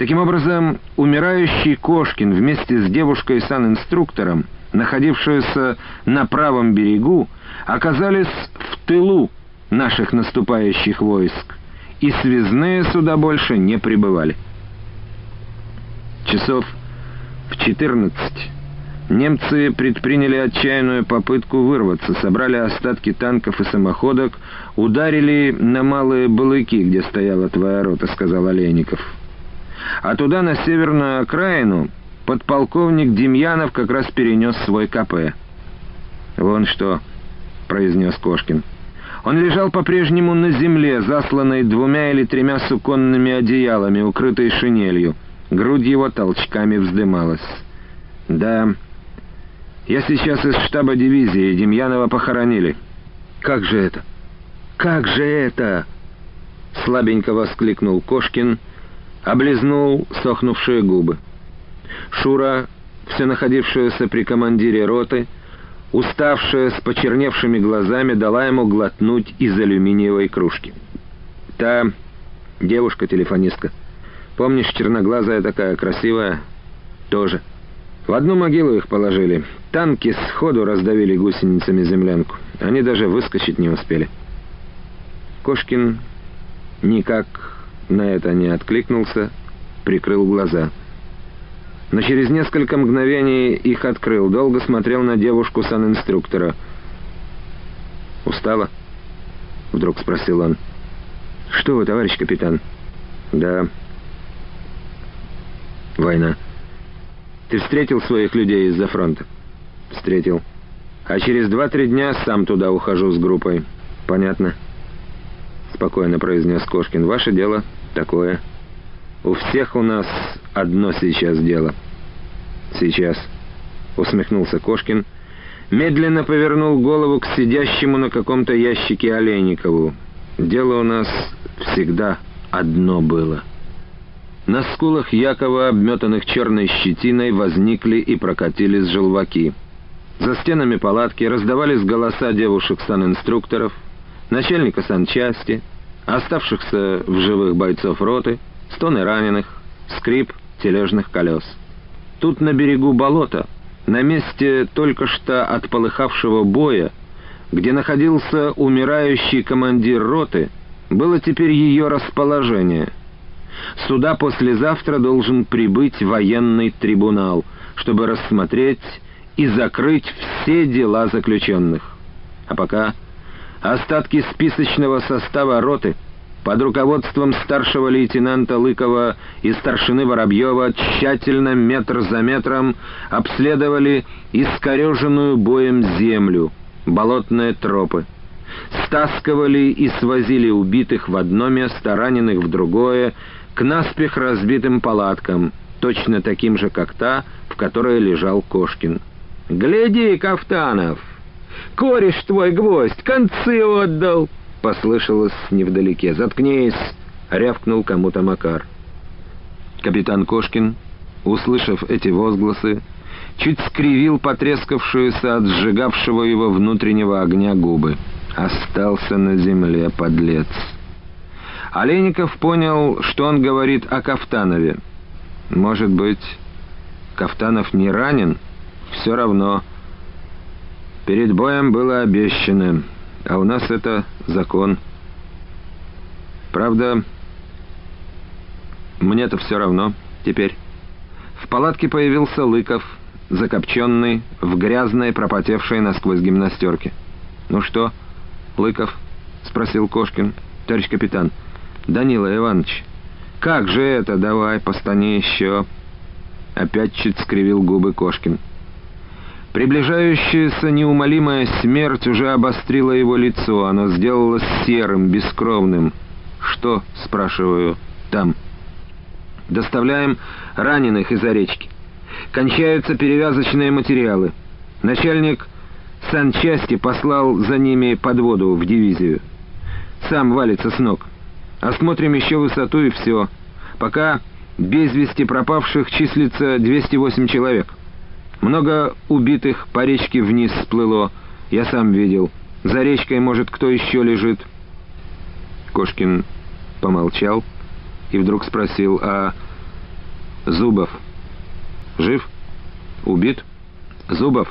Таким образом, умирающий Кошкин вместе с девушкой-санинструктором, находившуюся на правом берегу, оказались в тылу наших наступающих войск, и связные сюда больше не прибывали. Часов в 14 немцы предприняли отчаянную попытку вырваться, собрали остатки танков и самоходок, ударили на малые балыки, где стояла твоя рота, сказал Олейников. А туда, на северную окраину, подполковник Демьянов как раз перенес свой КП. «Вон что», — произнес Кошкин. Он лежал по-прежнему на земле, засланный двумя или тремя суконными одеялами, укрытой шинелью. Грудь его толчками вздымалась. «Да, я сейчас из штаба дивизии, Демьянова похоронили». «Как же это? Как же это?» Слабенько воскликнул Кошкин, облизнул сохнувшие губы. Шура, все находившаяся при командире роты, уставшая с почерневшими глазами, дала ему глотнуть из алюминиевой кружки. Та девушка-телефонистка. Помнишь, черноглазая такая, красивая? Тоже. В одну могилу их положили. Танки сходу раздавили гусеницами землянку. Они даже выскочить не успели. Кошкин никак на это не откликнулся, прикрыл глаза. Но через несколько мгновений их открыл, долго смотрел на девушку санинструктора. «Устала?» — вдруг спросил он. «Что вы, товарищ капитан?» «Да». «Война». «Ты встретил своих людей из-за фронта?» «Встретил. А через два-три дня сам туда ухожу с группой». «Понятно». Спокойно произнес Кошкин. «Ваше дело такое». У всех у нас одно сейчас дело. Сейчас, усмехнулся Кошкин, медленно повернул голову к сидящему на каком-то ящике Олейникову. Дело у нас всегда одно было. На скулах Якова, обметанных черной щетиной, возникли и прокатились желваки. За стенами палатки раздавались голоса девушек-санинструкторов, начальника санчасти, оставшихся в живых бойцов роты — стоны раненых, скрип тележных колес. Тут на берегу болота, на месте только что отполыхавшего боя, где находился умирающий командир роты, было теперь ее расположение. Сюда послезавтра должен прибыть военный трибунал, чтобы рассмотреть и закрыть все дела заключенных. А пока остатки списочного состава роты — под руководством старшего лейтенанта Лыкова и старшины Воробьева тщательно метр за метром обследовали искореженную боем землю, болотные тропы. Стаскивали и свозили убитых в одно место, раненых в другое, к наспех разбитым палаткам, точно таким же, как та, в которой лежал Кошкин. «Гляди, Кафтанов! Кореш твой гвоздь, концы отдал!» — послышалось невдалеке. «Заткнись!» — рявкнул кому-то Макар. Капитан Кошкин, услышав эти возгласы, чуть скривил потрескавшуюся от сжигавшего его внутреннего огня губы. Остался на земле подлец. Олейников понял, что он говорит о Кафтанове. Может быть, Кафтанов не ранен? Все равно. Перед боем было обещано — а у нас это закон. Правда, мне-то все равно теперь. В палатке появился Лыков, закопченный, в грязной, пропотевшей насквозь гимнастерке. «Ну что, Лыков?» — спросил Кошкин. «Товарищ капитан, Данила Иванович, как же это? Давай, постани еще!» Опять чуть скривил губы Кошкин. Приближающаяся неумолимая смерть уже обострила его лицо, оно сделалось серым, бескровным. «Что?» — спрашиваю. «Там». «Доставляем раненых из-за речки. Кончаются перевязочные материалы. Начальник санчасти послал за ними подводу в дивизию. Сам валится с ног. Осмотрим еще высоту и все. Пока без вести пропавших числится 208 человек». Много убитых по речке вниз сплыло. Я сам видел. За речкой, может, кто еще лежит?» Кошкин помолчал и вдруг спросил, «А Зубов. Жив? Убит? Зубов.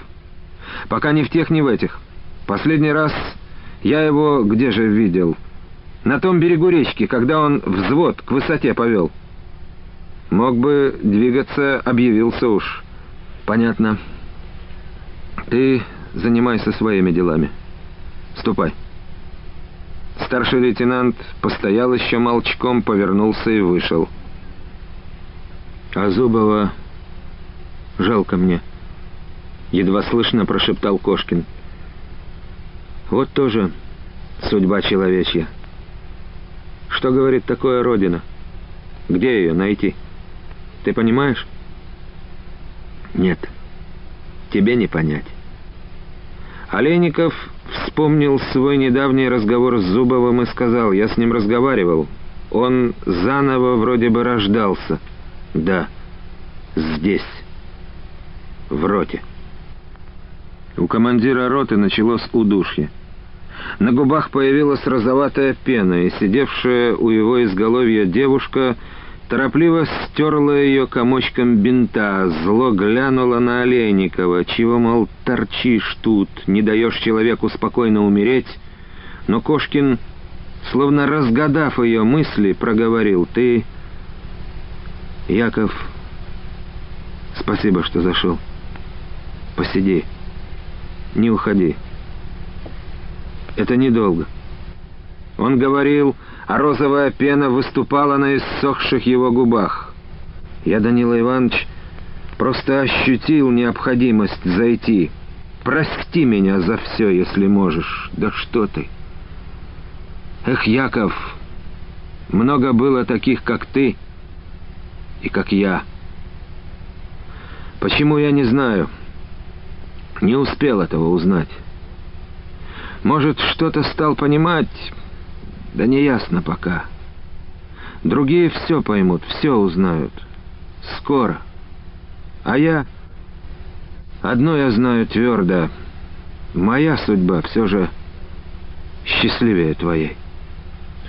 Пока ни в тех, ни в этих. Последний раз я его где же видел? На том берегу речки, когда он взвод к высоте повел. Мог бы двигаться, объявился уж. Понятно. Ты занимайся своими делами. Ступай. Старший лейтенант постоял еще молчком, повернулся и вышел. А Зубова жалко мне. Едва слышно прошептал Кошкин. Вот тоже судьба человечья. Что говорит такое Родина? Где ее найти? Ты понимаешь? Нет, тебе не понять. Олейников вспомнил свой недавний разговор с Зубовым и сказал, я с ним разговаривал. Он заново вроде бы рождался. Да, здесь, в роте. У командира роты началось удушье. На губах появилась розоватая пена, и сидевшая у его изголовья девушка торопливо стерла ее комочком бинта, зло глянула на Олейникова, чего, мол, торчишь тут, не даешь человеку спокойно умереть. Но Кошкин, словно разгадав ее мысли, проговорил, «Ты, Яков, спасибо, что зашел. Посиди, не уходи. Это недолго». Он говорил а розовая пена выступала на иссохших его губах. Я, Данила Иванович, просто ощутил необходимость зайти. Прости меня за все, если можешь. Да что ты? Эх, Яков, много было таких, как ты и как я. Почему я не знаю? Не успел этого узнать. Может, что-то стал понимать, да не ясно пока. Другие все поймут, все узнают. Скоро. А я... Одно я знаю твердо. Моя судьба все же счастливее твоей.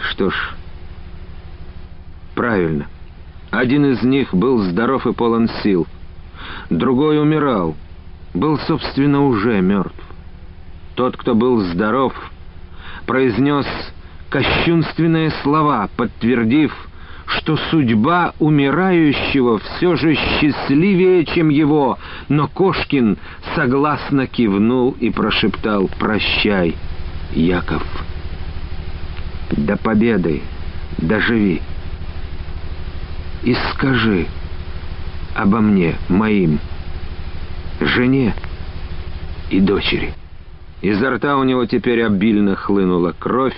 Что ж, правильно. Один из них был здоров и полон сил. Другой умирал. Был, собственно, уже мертв. Тот, кто был здоров, произнес кощунственные слова, подтвердив, что судьба умирающего все же счастливее, чем его, но Кошкин согласно кивнул и прошептал «Прощай, Яков». «До победы доживи и скажи обо мне, моим, жене и дочери». Изо рта у него теперь обильно хлынула кровь,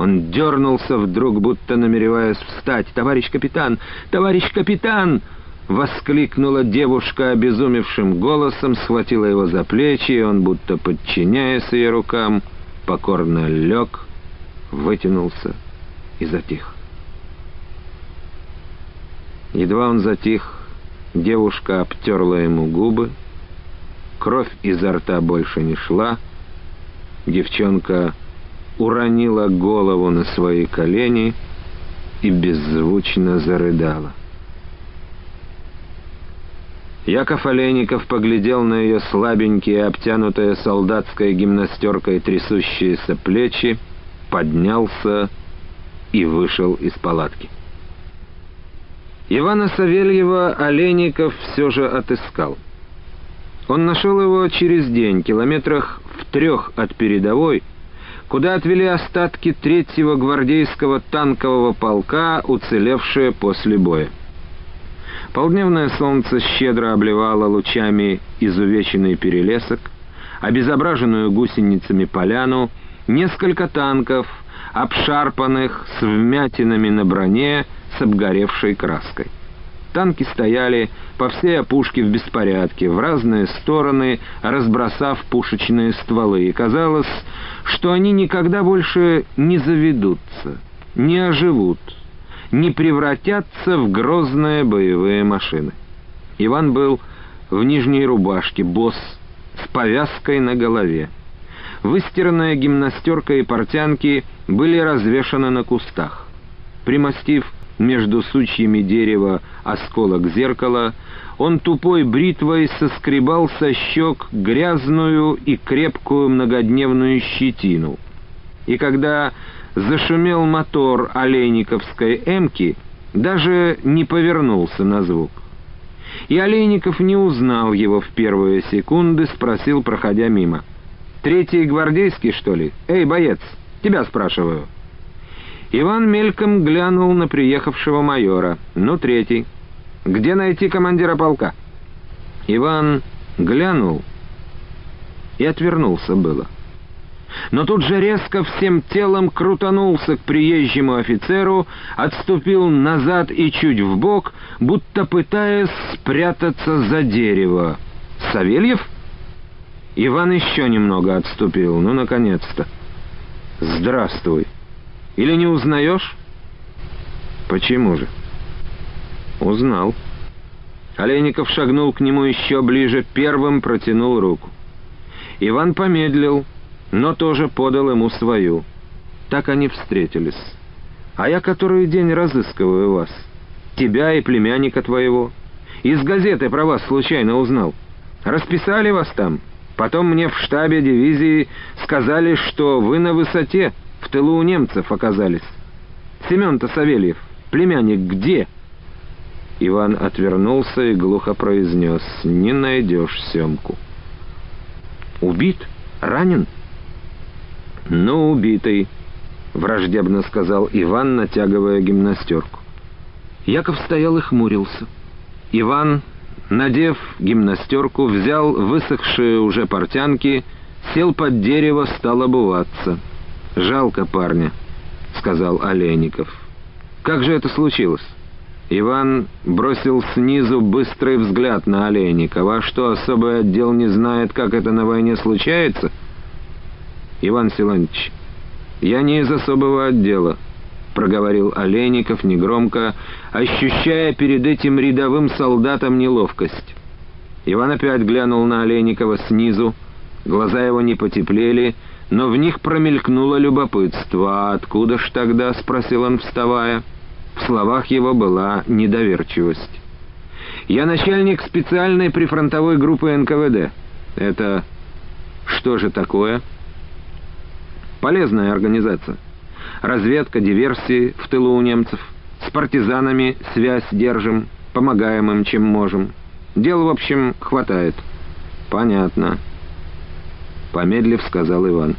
он дернулся вдруг, будто намереваясь встать. «Товарищ капитан! Товарищ капитан!» Воскликнула девушка обезумевшим голосом, схватила его за плечи, и он, будто подчиняясь ее рукам, покорно лег, вытянулся и затих. Едва он затих, девушка обтерла ему губы, кровь изо рта больше не шла, девчонка уронила голову на свои колени и беззвучно зарыдала. Яков Олейников поглядел на ее слабенькие, обтянутые солдатской гимнастеркой трясущиеся плечи, поднялся и вышел из палатки. Ивана Савельева Олейников все же отыскал. Он нашел его через день, километрах в трех от передовой, куда отвели остатки третьего гвардейского танкового полка, уцелевшие после боя. Полдневное солнце щедро обливало лучами изувеченный перелесок, обезображенную гусеницами поляну, несколько танков, обшарпанных с вмятинами на броне с обгоревшей краской. Танки стояли по всей опушке в беспорядке, в разные стороны, разбросав пушечные стволы, и казалось, что они никогда больше не заведутся, не оживут, не превратятся в грозные боевые машины. Иван был в нижней рубашке, босс, с повязкой на голове. Выстиранная гимнастерка и портянки были развешаны на кустах. Примостив между сучьями дерева осколок зеркала, он тупой бритвой соскребал со щек грязную и крепкую многодневную щетину. И когда зашумел мотор олейниковской «Эмки», даже не повернулся на звук. И Олейников не узнал его в первые секунды, спросил, проходя мимо. «Третий гвардейский, что ли? Эй, боец, тебя спрашиваю». Иван мельком глянул на приехавшего майора. «Ну, третий. Где найти командира полка?» Иван глянул и отвернулся было. Но тут же резко всем телом крутанулся к приезжему офицеру, отступил назад и чуть вбок, будто пытаясь спрятаться за дерево. «Савельев?» Иван еще немного отступил. «Ну, наконец-то!» «Здравствуй!» Или не узнаешь?» «Почему же?» «Узнал». Олейников шагнул к нему еще ближе, первым протянул руку. Иван помедлил, но тоже подал ему свою. Так они встретились. «А я который день разыскиваю вас. Тебя и племянника твоего. Из газеты про вас случайно узнал. Расписали вас там. Потом мне в штабе дивизии сказали, что вы на высоте» в тылу у немцев оказались. Семен-то Савельев, племянник, где?» Иван отвернулся и глухо произнес, «Не найдешь Семку». «Убит? Ранен?» «Ну, убитый», — враждебно сказал Иван, натягивая гимнастерку. Яков стоял и хмурился. Иван, надев гимнастерку, взял высохшие уже портянки, сел под дерево, стал обуваться — «Жалко парня», — сказал Олейников. «Как же это случилось?» Иван бросил снизу быстрый взгляд на Олейникова. «А что, особый отдел не знает, как это на войне случается?» «Иван Силантьевич, я не из особого отдела», — проговорил Олейников негромко, ощущая перед этим рядовым солдатом неловкость. Иван опять глянул на Олейникова снизу, глаза его не потеплели, — но в них промелькнуло любопытство. «А откуда ж тогда?» — спросил он, вставая. В словах его была недоверчивость. «Я начальник специальной прифронтовой группы НКВД. Это что же такое?» «Полезная организация. Разведка, диверсии в тылу у немцев. С партизанами связь держим, помогаем им, чем можем. Дел, в общем, хватает». «Понятно». Помедлив, сказал Иван.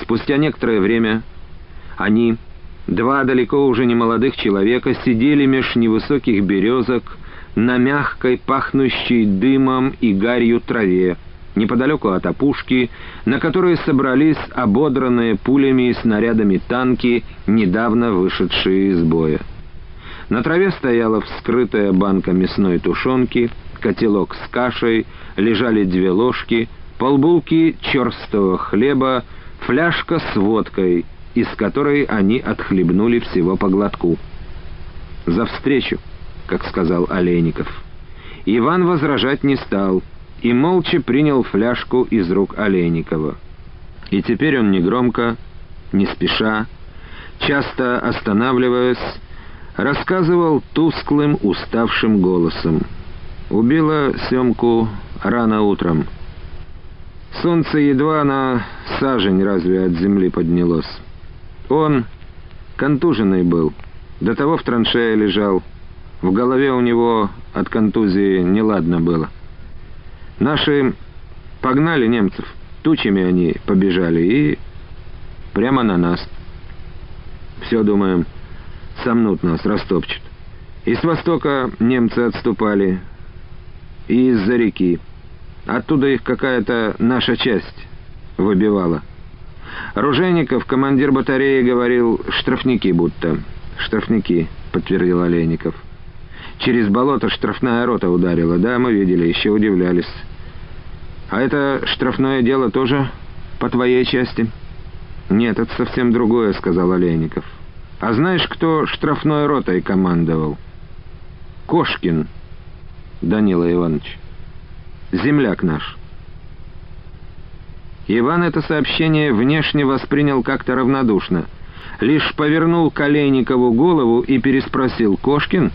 Спустя некоторое время они, два далеко уже не молодых человека, сидели меж невысоких березок на мягкой, пахнущей дымом и гарью траве, неподалеку от опушки, на которой собрались ободранные пулями и снарядами танки, недавно вышедшие из боя. На траве стояла вскрытая банка мясной тушенки, котелок с кашей, лежали две ложки — полбулки черстого хлеба, фляжка с водкой, из которой они отхлебнули всего по глотку. «За встречу», как сказал Олейников. Иван возражать не стал и молча принял фляжку из рук Олейникова. И теперь он негромко, не спеша, часто останавливаясь, рассказывал тусклым, уставшим голосом. Убила Семку рано утром. Солнце едва на сажень разве от земли поднялось. Он контуженный был, до того в траншее лежал. В голове у него от контузии неладно было. Наши погнали немцев, тучами они побежали и прямо на нас. Все, думаем, сомнут нас, растопчут. И с востока немцы отступали, и из-за реки. Оттуда их какая-то наша часть выбивала. Ружейников, командир батареи, говорил, штрафники будто. Штрафники, подтвердил Олейников. Через болото штрафная рота ударила, да, мы видели, еще удивлялись. А это штрафное дело тоже по твоей части? Нет, это совсем другое, сказал Олейников. А знаешь, кто штрафной ротой командовал? Кошкин Данила Иванович земляк наш». Иван это сообщение внешне воспринял как-то равнодушно. лишь повернул к Олейникову голову и переспросил «Кошкин?»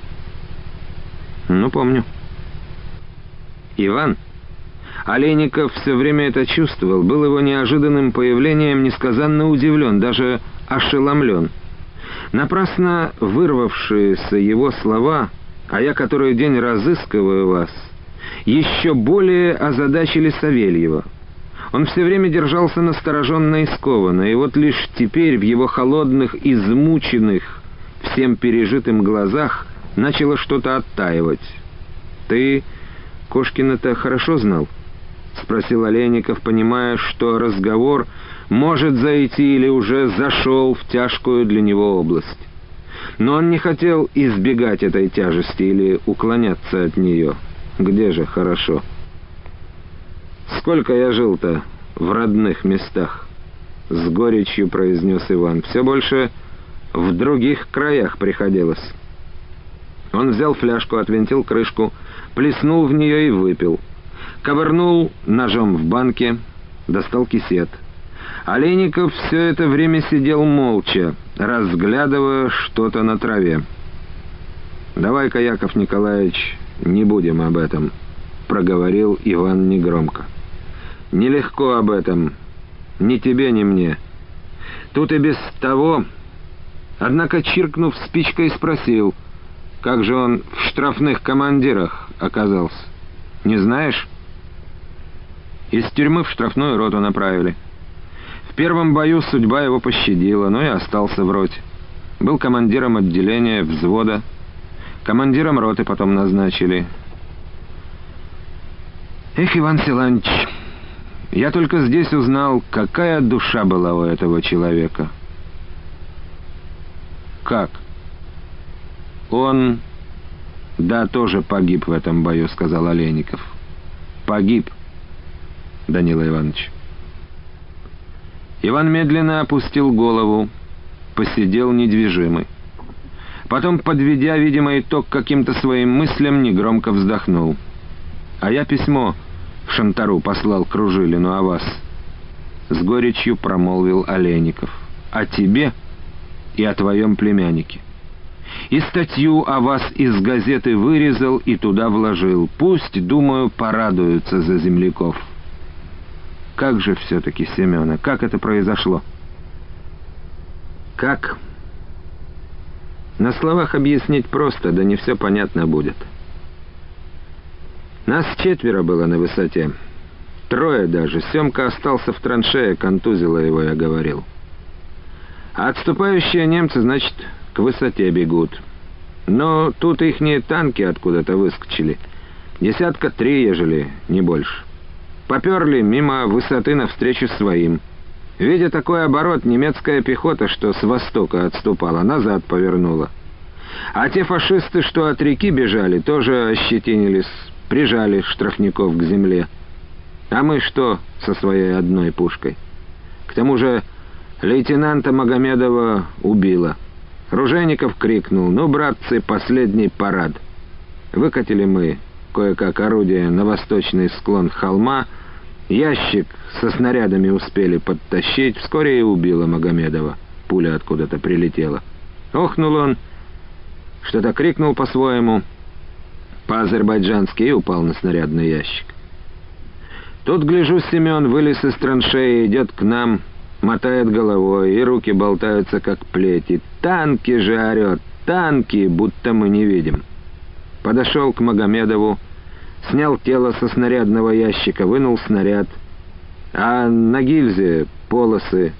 «Ну, помню». «Иван?» Олейников все время это чувствовал, был его неожиданным появлением несказанно удивлен, даже ошеломлен. Напрасно вырвавшиеся его слова «А я который день разыскиваю вас» еще более озадачили Савельева. Он все время держался настороженно и скованно, и вот лишь теперь в его холодных, измученных, всем пережитым глазах начало что-то оттаивать. «Ты Кошкина-то хорошо знал?» — спросил Олейников, понимая, что разговор может зайти или уже зашел в тяжкую для него область. Но он не хотел избегать этой тяжести или уклоняться от нее. Где же хорошо?» «Сколько я жил-то в родных местах?» — с горечью произнес Иван. «Все больше в других краях приходилось». Он взял фляжку, отвинтил крышку, плеснул в нее и выпил. Ковырнул ножом в банке, достал кисет. Олейников все это время сидел молча, разглядывая что-то на траве. «Давай-ка, Яков Николаевич, не будем об этом», — проговорил Иван негромко. Нелегко об этом. Ни тебе, ни мне. Тут и без того... Однако, чиркнув спичкой, спросил, как же он в штрафных командирах оказался. Не знаешь? Из тюрьмы в штрафную роту направили. В первом бою судьба его пощадила, но и остался в роте. Был командиром отделения, взвода. Командиром роты потом назначили. Эх, Иван Силанч... Я только здесь узнал, какая душа была у этого человека. Как? Он... Да, тоже погиб в этом бою, сказал Олейников. Погиб, Данила Иванович. Иван медленно опустил голову, посидел недвижимый. Потом, подведя, видимо, итог каким-то своим мыслям, негромко вздохнул. «А я письмо Шантару послал Кружилину о вас. С горечью промолвил Олейников. О тебе и о твоем племяннике. И статью о вас из газеты вырезал и туда вложил. Пусть, думаю, порадуются за земляков. Как же все-таки, Семена, как это произошло? Как? На словах объяснить просто, да не все понятно будет. — нас четверо было на высоте. Трое даже. Семка остался в траншее, контузило его, я говорил. А отступающие немцы, значит, к высоте бегут. Но тут ихние танки откуда-то выскочили. Десятка три, ежели, не больше. Поперли мимо высоты навстречу своим. Видя такой оборот, немецкая пехота, что с востока отступала, назад повернула. А те фашисты, что от реки бежали, тоже ощетинились прижали штрафников к земле. А мы что со своей одной пушкой? К тому же лейтенанта Магомедова убило. Ружейников крикнул «Ну, братцы, последний парад!» Выкатили мы кое-как орудие на восточный склон холма, ящик со снарядами успели подтащить, вскоре и убило Магомедова. Пуля откуда-то прилетела. Охнул он, что-то крикнул по-своему — по-азербайджански и упал на снарядный ящик. Тут, гляжу, Семен вылез из траншеи, идет к нам, мотает головой, и руки болтаются, как плети. «Танки же орет! Танки!» будто мы не видим. Подошел к Магомедову, снял тело со снарядного ящика, вынул снаряд, а на гильзе полосы,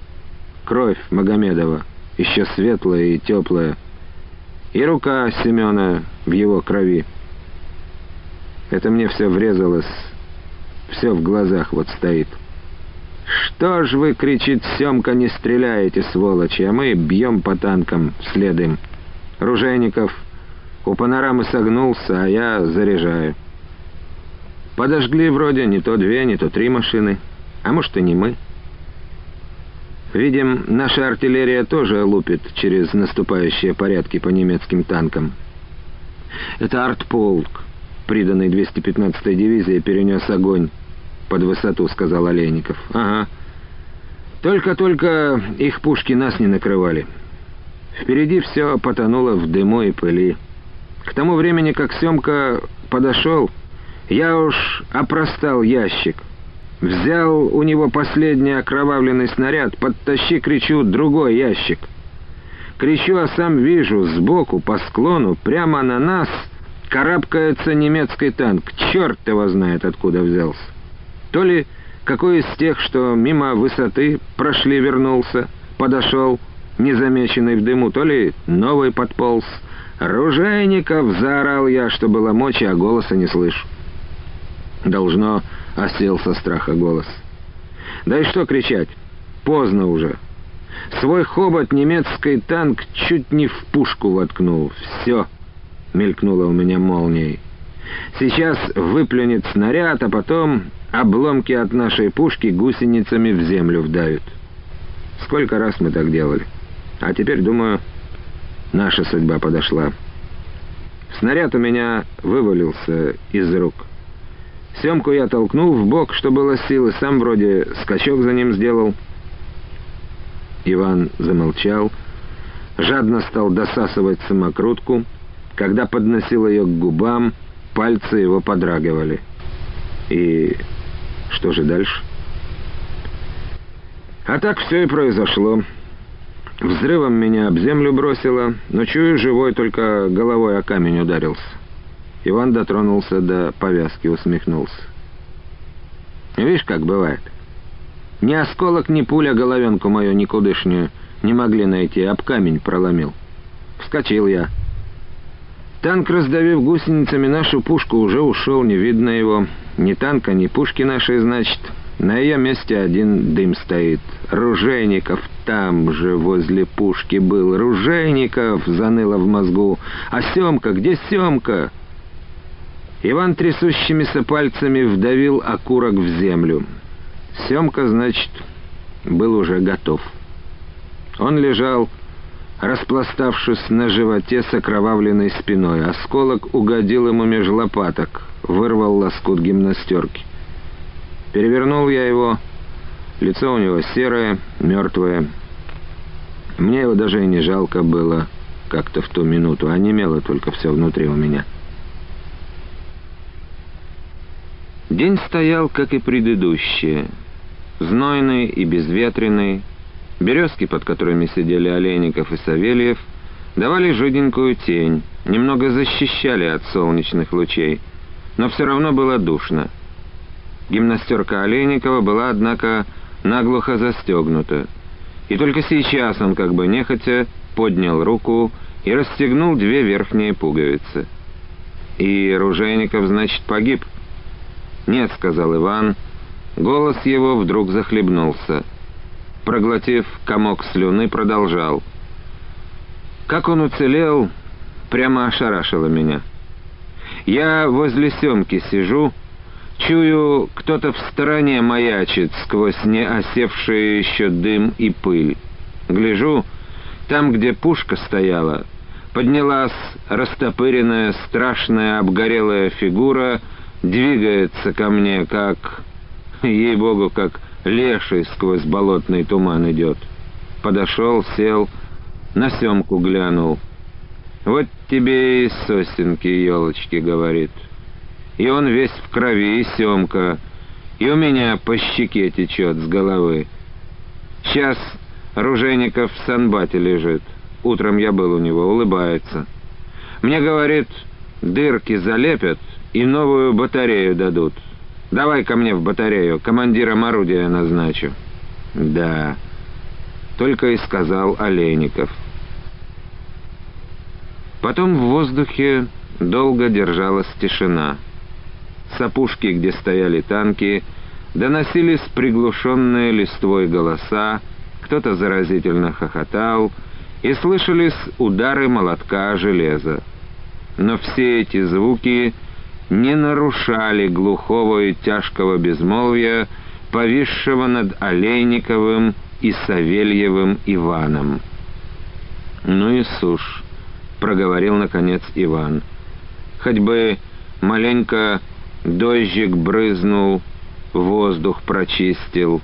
кровь Магомедова, еще светлая и теплая, и рука Семена в его крови. Это мне все врезалось, все в глазах вот стоит. «Что ж вы, — кричит Семка, — не стреляете, сволочи, а мы бьем по танкам, следуем. Ружейников у панорамы согнулся, а я заряжаю. Подожгли вроде не то две, не то три машины, а может и не мы. Видим, наша артиллерия тоже лупит через наступающие порядки по немецким танкам. Это артполк приданный 215-й дивизии, перенес огонь под высоту», — сказал Олейников. «Ага. Только-только их пушки нас не накрывали. Впереди все потонуло в дыму и пыли. К тому времени, как Семка подошел, я уж опростал ящик. Взял у него последний окровавленный снаряд, подтащи, кричу, другой ящик. Кричу, а сам вижу, сбоку, по склону, прямо на нас карабкается немецкий танк. Черт его знает, откуда взялся. То ли какой из тех, что мимо высоты прошли, вернулся, подошел, незамеченный в дыму, то ли новый подполз. «Ружейников!» — заорал я, что было мочи, а голоса не слышу. Должно, осел со страха голос. Да и что кричать? Поздно уже. Свой хобот немецкий танк чуть не в пушку воткнул. Все, мелькнуло у меня молнией. Сейчас выплюнет снаряд, а потом обломки от нашей пушки гусеницами в землю вдавят. Сколько раз мы так делали. А теперь, думаю, наша судьба подошла. Снаряд у меня вывалился из рук. Семку я толкнул в бок, что было силы, сам вроде скачок за ним сделал. Иван замолчал, жадно стал досасывать самокрутку. Когда подносил ее к губам, пальцы его подрагивали. И что же дальше? А так все и произошло. Взрывом меня об землю бросило, но чую живой, только головой о камень ударился. Иван дотронулся до повязки, усмехнулся. Видишь, как бывает. Ни осколок, ни пуля головенку мою никудышнюю не могли найти, об камень проломил. Вскочил я. Танк, раздавив гусеницами нашу пушку, уже ушел, не видно его. Ни танка, ни пушки нашей, значит. На ее месте один дым стоит. Ружейников там же возле пушки был. Ружейников заныло в мозгу. А Семка, где Семка? Иван трясущимися пальцами вдавил окурок в землю. Семка, значит, был уже готов. Он лежал, распластавшись на животе с окровавленной спиной. Осколок угодил ему меж лопаток, вырвал лоскут гимнастерки. Перевернул я его. Лицо у него серое, мертвое. Мне его даже и не жалко было как-то в ту минуту, а немело только все внутри у меня. День стоял, как и предыдущие, знойный и безветренный. Березки, под которыми сидели Олейников и Савельев, давали жиденькую тень, немного защищали от солнечных лучей, но все равно было душно. Гимнастерка Олейникова была, однако, наглухо застегнута, и только сейчас он, как бы нехотя, поднял руку и расстегнул две верхние пуговицы. И Ружейников, значит, погиб — «Нет», — сказал Иван. Голос его вдруг захлебнулся. Проглотив комок слюны, продолжал. Как он уцелел, прямо ошарашило меня. Я возле Семки сижу, чую, кто-то в стороне маячит сквозь неосевшие еще дым и пыль. Гляжу, там, где пушка стояла, поднялась растопыренная, страшная, обгорелая фигура — двигается ко мне, как, ей-богу, как леший сквозь болотный туман идет. Подошел, сел, на семку глянул. «Вот тебе и сосенки, елочки», — говорит. И он весь в крови, и семка, и у меня по щеке течет с головы. Сейчас Ружейников в санбате лежит. Утром я был у него, улыбается. Мне, говорит, дырки залепят, и новую батарею дадут. Давай ко мне в батарею, командиром орудия назначу». «Да», — только и сказал Олейников. Потом в воздухе долго держалась тишина. С опушки, где стояли танки, доносились приглушенные листвой голоса, кто-то заразительно хохотал, и слышались удары молотка о железо. Но все эти звуки не нарушали глухого и тяжкого безмолвия, повисшего над Олейниковым и Савельевым Иваном. «Ну и сушь», — проговорил наконец Иван. «Хоть бы маленько дождик брызнул, воздух прочистил».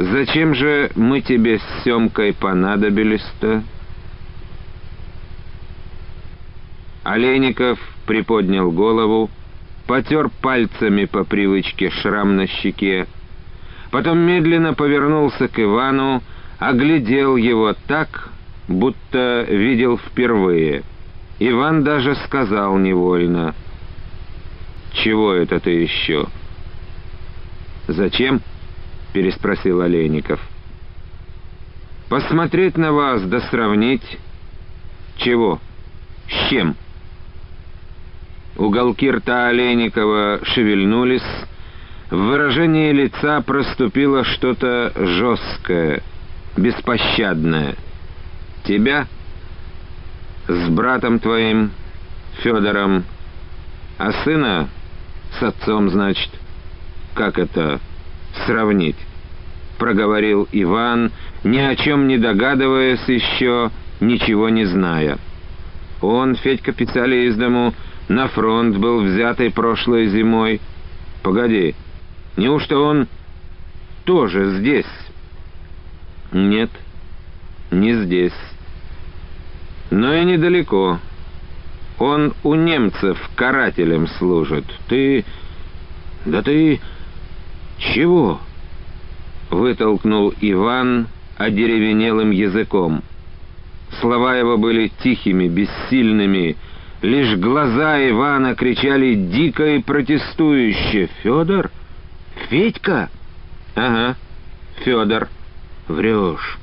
Зачем же мы тебе с Семкой понадобились-то?» Олейников приподнял голову, потер пальцами по привычке шрам на щеке, потом медленно повернулся к Ивану, оглядел его так, будто видел впервые. Иван даже сказал невольно, «Чего это ты еще?» «Зачем?» — переспросил Олейников. «Посмотреть на вас да сравнить. Чего? С чем?» Уголки рта Олейникова шевельнулись, в выражении лица проступило что-то жесткое, беспощадное. «Тебя? С братом твоим, Федором, а сына с отцом, значит? Как это сравнить?» проговорил Иван, ни о чем не догадываясь еще, ничего не зная. Он, Федька писали из дому, на фронт был взятый прошлой зимой. Погоди, неужто он тоже здесь? Нет, не здесь. Но и недалеко. Он у немцев карателем служит. Ты... Да ты... Чего? Вытолкнул Иван одеревенелым языком. Слова его были тихими, бессильными, Лишь глаза Ивана кричали дико и протестующе. «Федор? Федька?» «Ага, Федор. Врешь.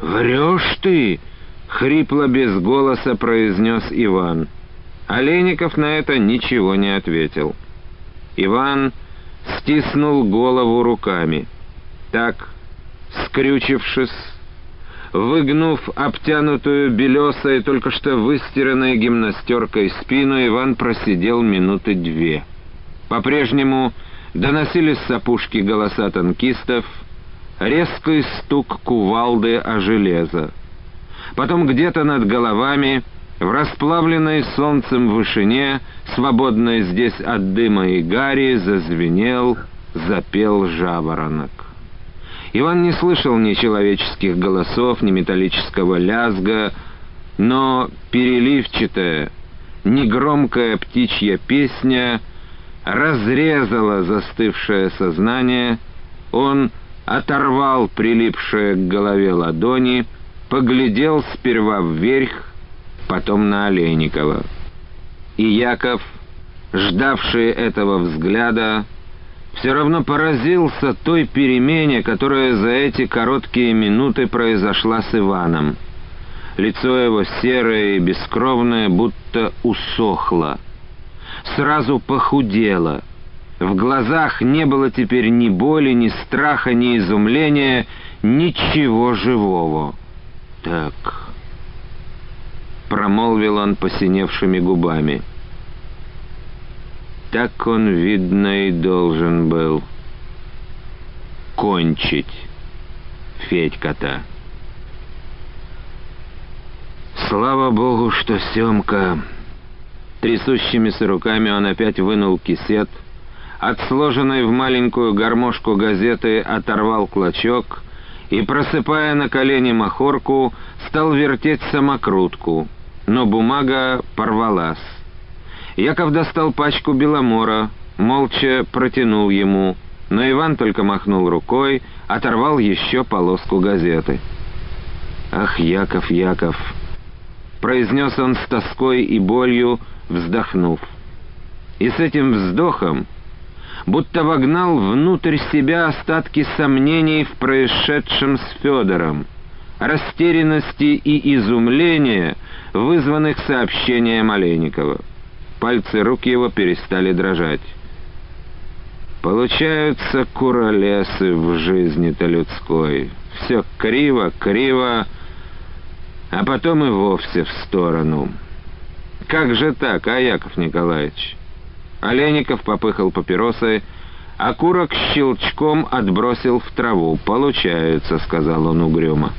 Врешь ты!» — хрипло без голоса произнес Иван. Олейников на это ничего не ответил. Иван стиснул голову руками. Так, скрючившись, Выгнув обтянутую белесой, только что выстиранной гимнастеркой спину, Иван просидел минуты две. По-прежнему доносились с опушки голоса танкистов, резкий стук кувалды о железо. Потом где-то над головами, в расплавленной солнцем вышине, свободной здесь от дыма и гари, зазвенел, запел жаворонок. Иван не слышал ни человеческих голосов, ни металлического лязга, но переливчатая, негромкая птичья песня разрезала застывшее сознание, он оторвал прилипшее к голове ладони, поглядел сперва вверх, потом на Олейникова. И Яков, ждавший этого взгляда, все равно поразился той перемене, которая за эти короткие минуты произошла с Иваном. Лицо его серое и бескровное будто усохло. Сразу похудело. В глазах не было теперь ни боли, ни страха, ни изумления, ничего живого. «Так...» — промолвил он посиневшими губами — так он, видно, и должен был кончить Федька-то. Слава богу, что Семка... Трясущимися руками он опять вынул кисет, от сложенной в маленькую гармошку газеты оторвал клочок и, просыпая на колени махорку, стал вертеть самокрутку, но бумага порвалась. Яков достал пачку беломора, молча протянул ему, но Иван только махнул рукой, оторвал еще полоску газеты. «Ах, Яков, Яков!» — произнес он с тоской и болью, вздохнув. И с этим вздохом будто вогнал внутрь себя остатки сомнений в происшедшем с Федором, растерянности и изумления, вызванных сообщением Олейникова. Пальцы рук его перестали дрожать. Получаются куролесы в жизни-то людской. Все криво, криво, а потом и вовсе в сторону. Как же так, а, Яков Николаевич? Олейников попыхал папиросой, а курок щелчком отбросил в траву. «Получается», — сказал он угрюмо.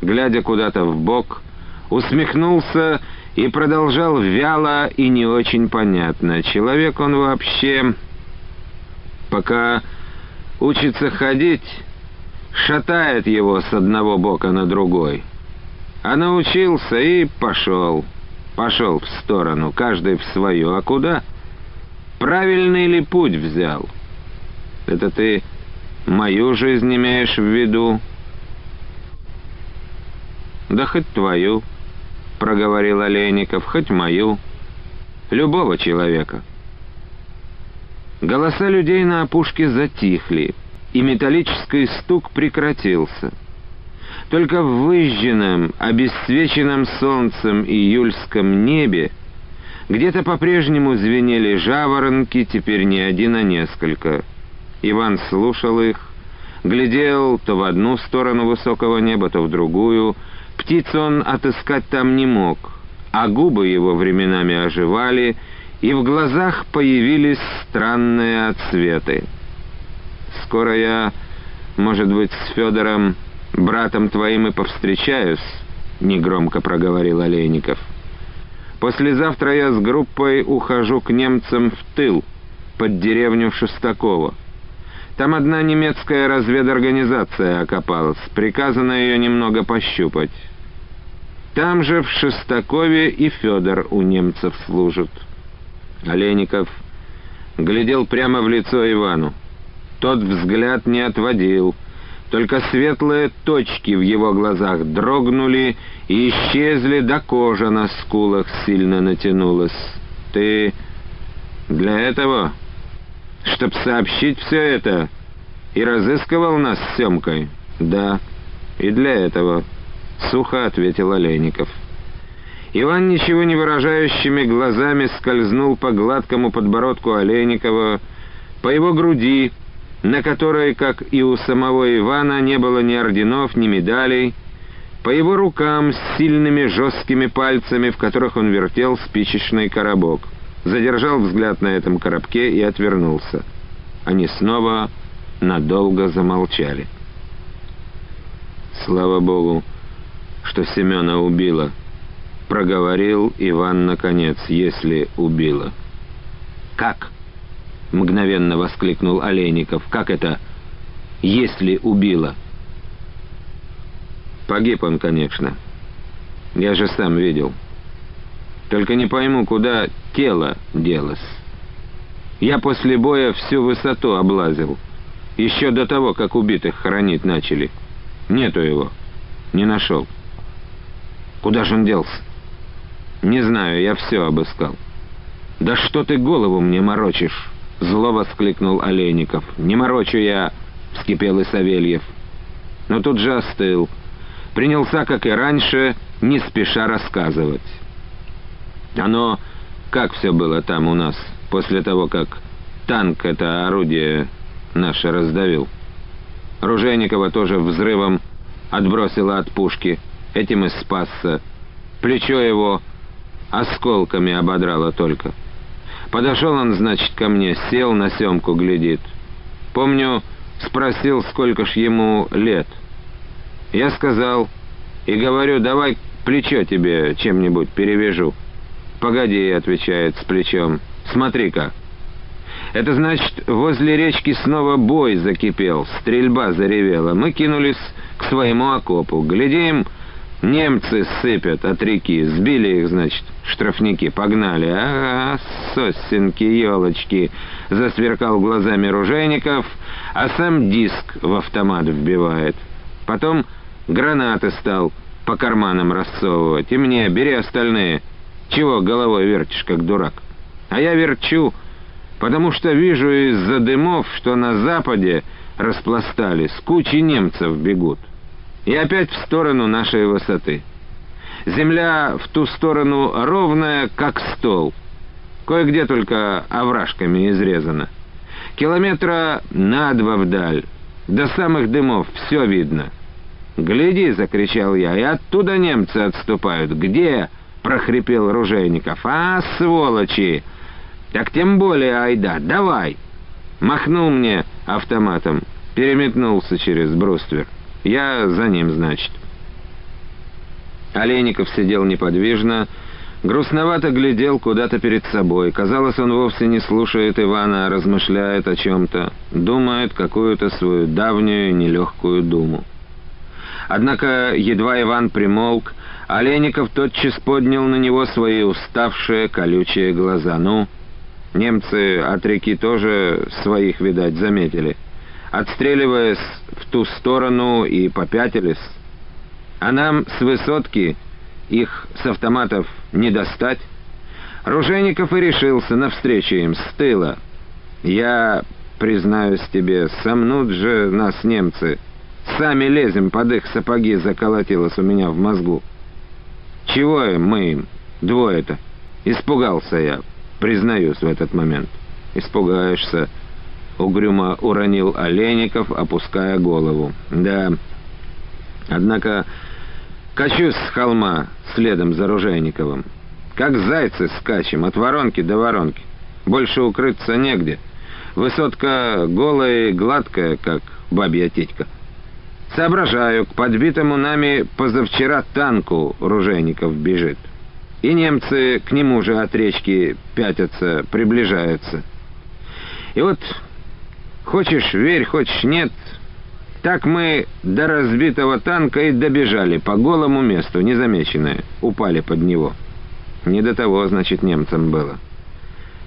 Глядя куда-то в бок, усмехнулся и продолжал вяло и не очень понятно. Человек он вообще, пока учится ходить, шатает его с одного бока на другой. А научился и пошел. Пошел в сторону, каждый в свою. А куда? Правильный ли путь взял? Это ты мою жизнь имеешь в виду? Да хоть твою, проговорил Олейников, хоть мою. Любого человека. Голоса людей на опушке затихли, и металлический стук прекратился. Только в выжженном, обесцвеченном солнцем июльском небе где-то по-прежнему звенели жаворонки, теперь не один, а несколько. Иван слушал их, глядел то в одну сторону высокого неба, то в другую. Птиц он отыскать там не мог, а губы его временами оживали, и в глазах появились странные отсветы. «Скоро я, может быть, с Федором, братом твоим и повстречаюсь», — негромко проговорил Олейников. «Послезавтра я с группой ухожу к немцам в тыл, под деревню Шестакова. Там одна немецкая разведорганизация окопалась, приказано ее немного пощупать. Там же в Шестакове и Федор у немцев служит». Олейников глядел прямо в лицо Ивану. Тот взгляд не отводил, только светлые точки в его глазах дрогнули и исчезли, до кожа на скулах сильно натянулась. «Ты для этого, чтоб сообщить все это, и разыскивал нас с Семкой?» «Да, и для этого», — сухо ответил Олейников. Иван ничего не выражающими глазами скользнул по гладкому подбородку Олейникова, по его груди, на которой, как и у самого Ивана, не было ни орденов, ни медалей, по его рукам с сильными жесткими пальцами, в которых он вертел спичечный коробок. Задержал взгляд на этом коробке и отвернулся. Они снова надолго замолчали. «Слава Богу, что Семена убила», — проговорил Иван наконец, если убила. «Как?» — мгновенно воскликнул Олейников. «Как это, если убила?» «Погиб он, конечно. Я же сам видел. Только не пойму, куда тело делось. Я после боя всю высоту облазил. Еще до того, как убитых хоронить начали. Нету его. Не нашел. Куда же он делся?» «Не знаю, я все обыскал». «Да что ты голову мне морочишь?» Зло воскликнул Олейников. «Не морочу я!» — вскипел и Савельев. Но тут же остыл. Принялся, как и раньше, не спеша рассказывать. Оно как все было там у нас, после того, как танк это орудие наше раздавил. Ружейникова тоже взрывом отбросило от пушки. Этим и спасся. Плечо его осколками ободрало только. Подошел он, значит, ко мне, сел на семку, глядит. Помню, спросил, сколько ж ему лет. Я сказал и говорю, давай плечо тебе чем-нибудь перевяжу. «Погоди», — отвечает с плечом, — «смотри-ка». Это значит, возле речки снова бой закипел, стрельба заревела. Мы кинулись к своему окопу. Глядим, Немцы сыпят от реки, сбили их, значит, штрафники, погнали. А, сосенки, елочки, засверкал глазами ружейников, а сам диск в автомат вбивает. Потом гранаты стал по карманам рассовывать. И мне, бери остальные. Чего головой вертишь, как дурак? А я верчу, потому что вижу из-за дымов, что на западе распластались, кучи немцев бегут и опять в сторону нашей высоты. Земля в ту сторону ровная, как стол. Кое-где только овражками изрезана. Километра на два вдаль. До самых дымов все видно. «Гляди!» — закричал я. «И оттуда немцы отступают. Где?» — прохрипел Ружейников. «А, сволочи! Так тем более, айда, давай!» Махнул мне автоматом. Переметнулся через бруствер. Я за ним, значит. Олейников сидел неподвижно, Грустновато глядел куда-то перед собой. Казалось, он вовсе не слушает Ивана, а размышляет о чем-то, думает какую-то свою давнюю нелегкую думу. Однако едва Иван примолк, Олейников тотчас поднял на него свои уставшие колючие глаза. «Ну, немцы от реки тоже своих, видать, заметили. Отстреливаясь в ту сторону и попятились. А нам с высотки их с автоматов не достать. Ружейников и решился навстречу им с тыла. Я, признаюсь тебе, сомнут же нас немцы. Сами лезем под их сапоги, заколотилось у меня в мозгу. Чего мы им, двое-то? Испугался я, признаюсь в этот момент. Испугаешься, угрюмо уронил Олейников, опуская голову. Да, однако качусь с холма следом за Ружейниковым. Как зайцы скачем от воронки до воронки. Больше укрыться негде. Высотка голая и гладкая, как бабья титька. Соображаю, к подбитому нами позавчера танку Ружейников бежит. И немцы к нему же от речки пятятся, приближаются. И вот, хочешь верь, хочешь нет, так мы до разбитого танка и добежали по голому месту, незамеченные, упали под него. Не до того, значит, немцам было.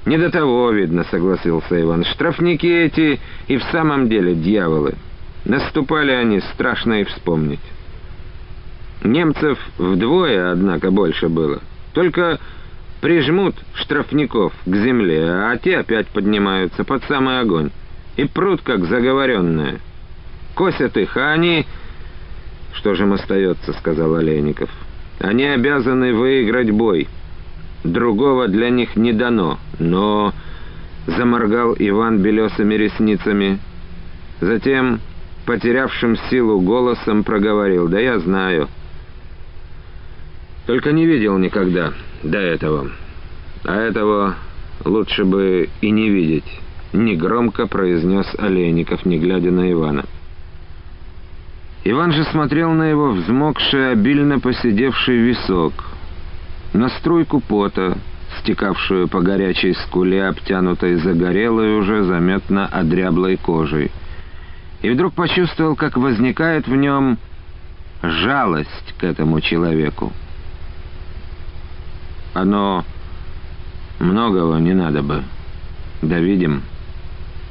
Не до того, видно, согласился Иван. Штрафники эти и в самом деле дьяволы. Наступали они, страшно и вспомнить. Немцев вдвое, однако, больше было. Только прижмут штрафников к земле, а те опять поднимаются под самый огонь. И прут, как заговоренные. Косят их, а они... «Что же им остается?» — сказал Олейников. «Они обязаны выиграть бой. Другого для них не дано. Но...» — заморгал Иван белесыми ресницами. Затем, потерявшим силу голосом, проговорил. «Да я знаю. Только не видел никогда до этого. А этого лучше бы и не видеть». Негромко произнес Олейников, не глядя на Ивана. Иван же смотрел на его взмокший, обильно посидевший висок, на струйку пота, стекавшую по горячей скуле, обтянутой загорелой уже заметно одряблой кожей. И вдруг почувствовал, как возникает в нем жалость к этому человеку. Оно многого не надо бы. Да видим,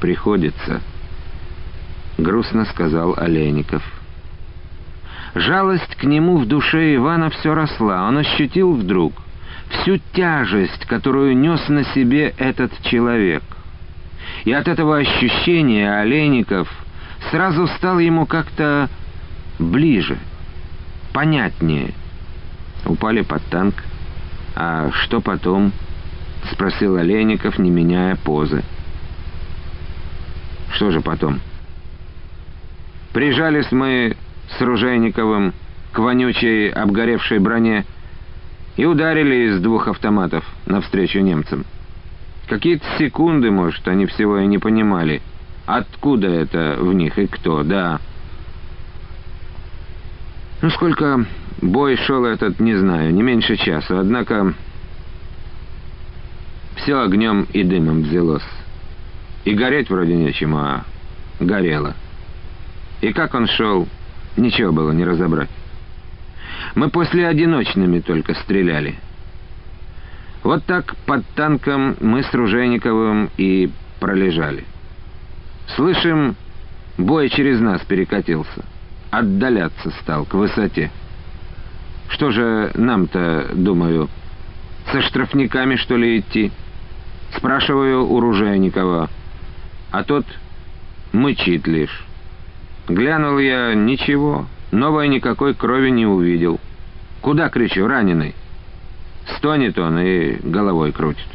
приходится. Грустно сказал Олейников. — Жалость к нему в душе Ивана все росла. Он ощутил вдруг всю тяжесть, которую нес на себе этот человек. И от этого ощущения Олейников сразу стал ему как-то ближе, понятнее. Упали под танк. «А что потом?» — спросил Олейников, не меняя позы. «Что же потом?» «Прижались мы с Ружейниковым к вонючей обгоревшей броне и ударили из двух автоматов навстречу немцам. Какие-то секунды, может, они всего и не понимали, откуда это в них и кто, да. Ну, сколько бой шел этот, не знаю, не меньше часа, однако все огнем и дымом взялось. И гореть вроде нечему, а горело. И как он шел, Ничего было не разобрать. Мы после одиночными только стреляли. Вот так под танком мы с Ружейниковым и пролежали. Слышим, бой через нас перекатился. Отдаляться стал к высоте. Что же нам-то, думаю, со штрафниками, что ли, идти? Спрашиваю у Ружейникова. А тот мычит лишь. Глянул я, ничего, новой никакой крови не увидел. Куда, кричу, раненый? Стонет он и головой крутит.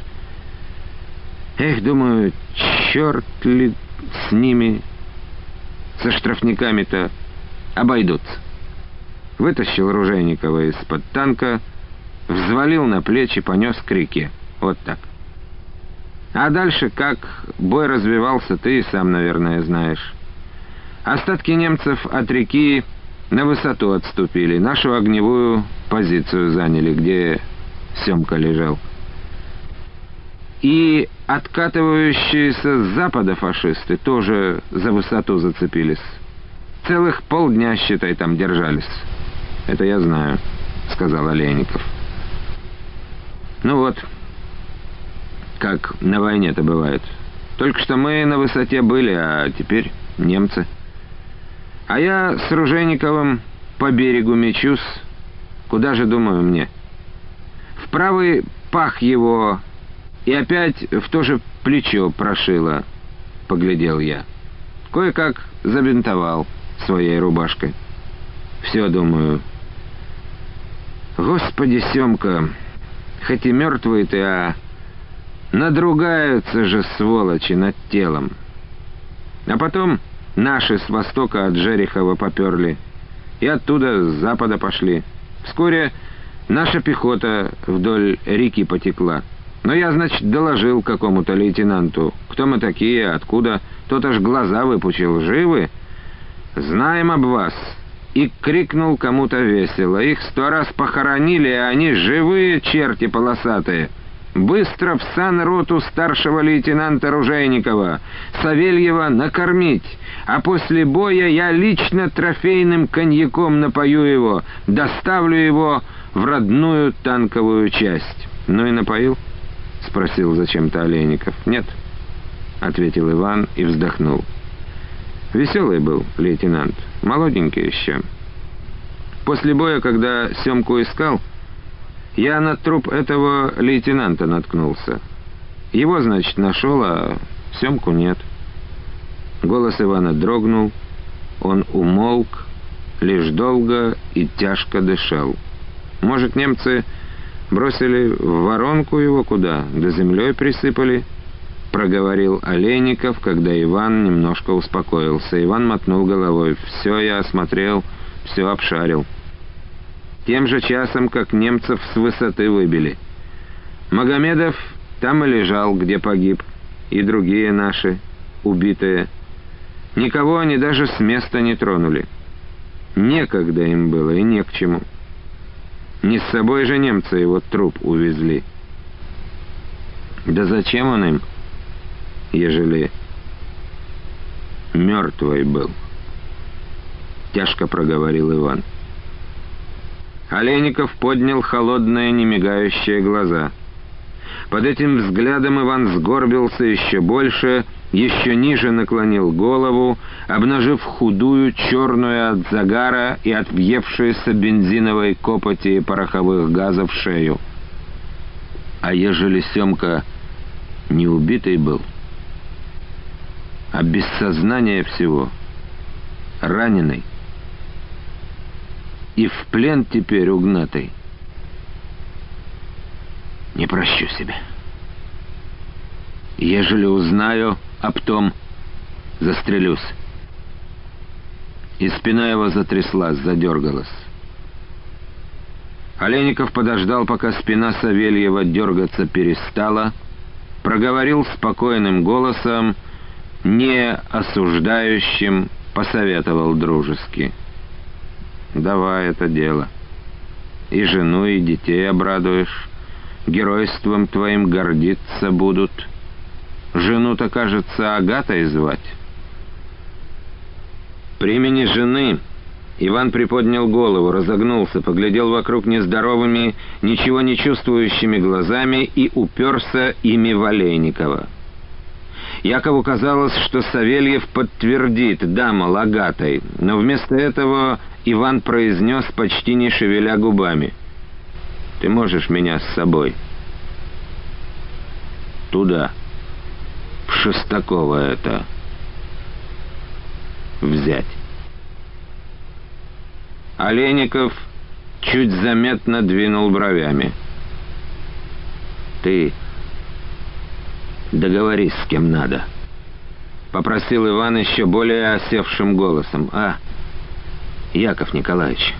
Эх, думаю, черт ли с ними, со штрафниками-то обойдутся. Вытащил Ружейникова из-под танка, взвалил на плечи, понес к реке. Вот так. А дальше, как бой развивался, ты и сам, наверное, знаешь. Остатки немцев от реки на высоту отступили, нашу огневую позицию заняли, где Семка лежал. И откатывающиеся с запада фашисты тоже за высоту зацепились. Целых полдня, считай, там держались. Это я знаю, сказал Олейников. Ну вот, как на войне-то бывает. Только что мы на высоте были, а теперь немцы. А я с Ружейниковым по берегу мечусь. Куда же, думаю, мне? В правый пах его и опять в то же плечо прошило, поглядел я. Кое-как забинтовал своей рубашкой. Все, думаю. Господи, Семка, хоть и мертвый ты, а надругаются же сволочи над телом. А потом наши с востока от Жерехова поперли, и оттуда с запада пошли. Вскоре наша пехота вдоль реки потекла. Но я, значит, доложил какому-то лейтенанту, кто мы такие, откуда. Тот аж глаза выпучил. Живы? Знаем об вас. И крикнул кому-то весело. Их сто раз похоронили, а они живые черти полосатые. Быстро в санроту старшего лейтенанта Ружейникова, Савельева накормить, а после боя я лично трофейным коньяком напою его, доставлю его в родную танковую часть. Ну и напоил? — спросил зачем-то Олейников. «Нет», — ответил Иван и вздохнул. «Веселый был лейтенант, молоденький еще. После боя, когда Семку искал, я на труп этого лейтенанта наткнулся. Его, значит, нашел, а Семку нет». Голос Ивана дрогнул, он умолк, лишь долго и тяжко дышал. Может, немцы Бросили в воронку его куда, до землей присыпали, проговорил Олейников, когда Иван немножко успокоился. Иван мотнул головой. «Все я осмотрел, все обшарил». Тем же часом, как немцев с высоты выбили. Магомедов там и лежал, где погиб, и другие наши, убитые. Никого они даже с места не тронули. Некогда им было и не к чему. Не с собой же немцы его труп увезли. Да зачем он им, ежели мертвый был? Тяжко проговорил Иван. Олейников поднял холодные, немигающие глаза. Под этим взглядом Иван сгорбился еще больше еще ниже наклонил голову, обнажив худую, черную от загара и от въевшейся бензиновой копоти и пороховых газов шею. А ежели Семка не убитый был, а без сознания всего, раненый, и в плен теперь угнатый, не прощу себя. Ежели узнаю, об том застрелюсь. И спина его затряслась, задергалась. Олейников подождал, пока спина Савельева дергаться перестала, проговорил спокойным голосом, не осуждающим, посоветовал дружески. «Давай это дело. И жену, и детей обрадуешь. Геройством твоим гордиться будут». Жену-то, кажется, Агатой звать. При имени жены Иван приподнял голову, разогнулся, поглядел вокруг нездоровыми, ничего не чувствующими глазами и уперся ими в Олейникова. Якову казалось, что Савельев подтвердит «да, мол, Агатой», но вместо этого Иван произнес, почти не шевеля губами. «Ты можешь меня с собой?» «Туда». Шестакова это взять. Олейников чуть заметно двинул бровями. «Ты договорись с кем надо», — попросил Иван еще более осевшим голосом. «А, Яков Николаевич».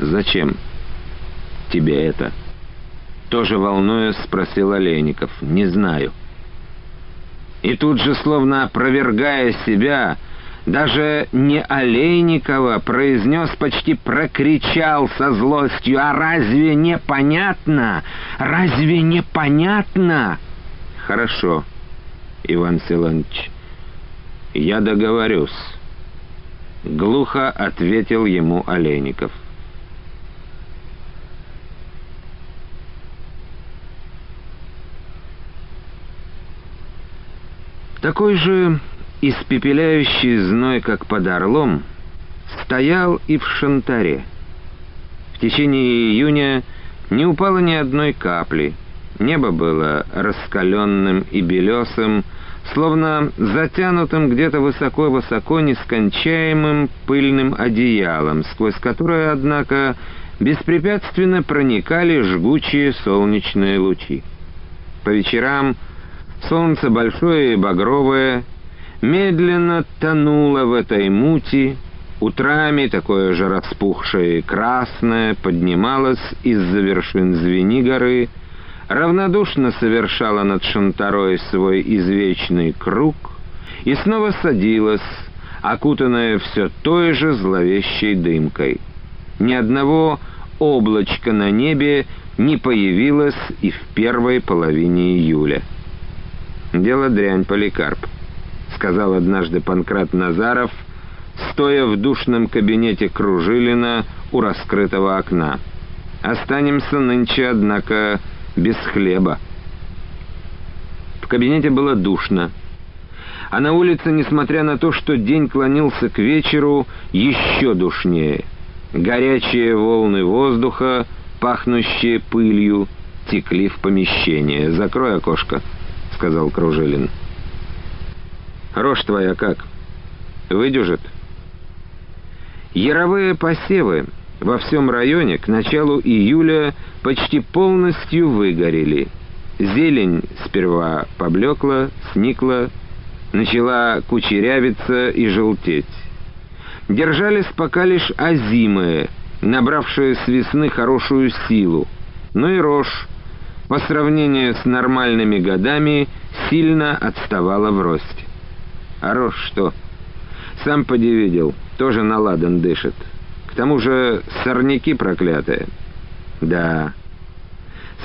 «Зачем тебе это?» тоже волнуясь, спросил Олейников. «Не знаю». И тут же, словно опровергая себя, даже не Олейникова, произнес, почти прокричал со злостью. «А разве непонятно? Разве непонятно?» «Хорошо, Иван Силанович, я договорюсь», — глухо ответил ему Олейников. Такой же испепеляющий зной, как под Орлом, стоял и в Шантаре. В течение июня не упало ни одной капли. Небо было раскаленным и белесым, словно затянутым где-то высоко-высоко нескончаемым пыльным одеялом, сквозь которое, однако, беспрепятственно проникали жгучие солнечные лучи. По вечерам солнце большое и багровое медленно тонула в этой мути, утрами такое же распухшее и красное поднималось из-за вершин Звени горы, равнодушно совершала над Шантарой свой извечный круг и снова садилась, окутанная все той же зловещей дымкой. Ни одного облачка на небе не появилось и в первой половине июля. Дело дрянь, Поликарп. — сказал однажды Панкрат Назаров, стоя в душном кабинете Кружилина у раскрытого окна. «Останемся нынче, однако, без хлеба». В кабинете было душно. А на улице, несмотря на то, что день клонился к вечеру, еще душнее. Горячие волны воздуха, пахнущие пылью, текли в помещение. «Закрой окошко», — сказал Кружилин. Рожь твоя как? Выдюжит? Яровые посевы во всем районе к началу июля почти полностью выгорели. Зелень сперва поблекла, сникла, начала кучерявиться и желтеть. Держались пока лишь озимые, набравшие с весны хорошую силу, но и рожь, по сравнению с нормальными годами, сильно отставала в росте. А рожь что? Сам поди видел, тоже наладан дышит. К тому же сорняки проклятые. Да.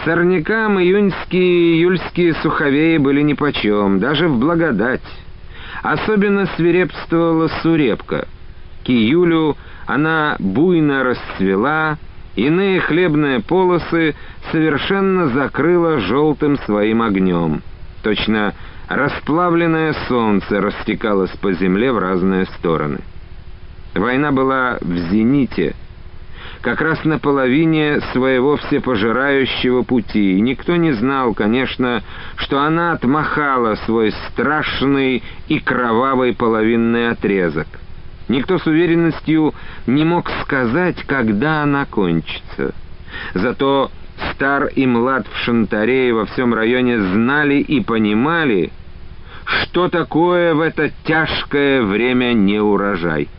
Сорнякам июньские и июльские суховеи были нипочем, даже в благодать. Особенно свирепствовала сурепка. К июлю она буйно расцвела, иные хлебные полосы совершенно закрыла желтым своим огнем. Точно Расплавленное солнце растекалось по земле в разные стороны. Война была в зените, как раз на половине своего всепожирающего пути, и никто не знал, конечно, что она отмахала свой страшный и кровавый половинный отрезок. Никто с уверенностью не мог сказать, когда она кончится. Зато стар и млад в Шантаре и во всем районе знали и понимали, что такое в это тяжкое время неурожай.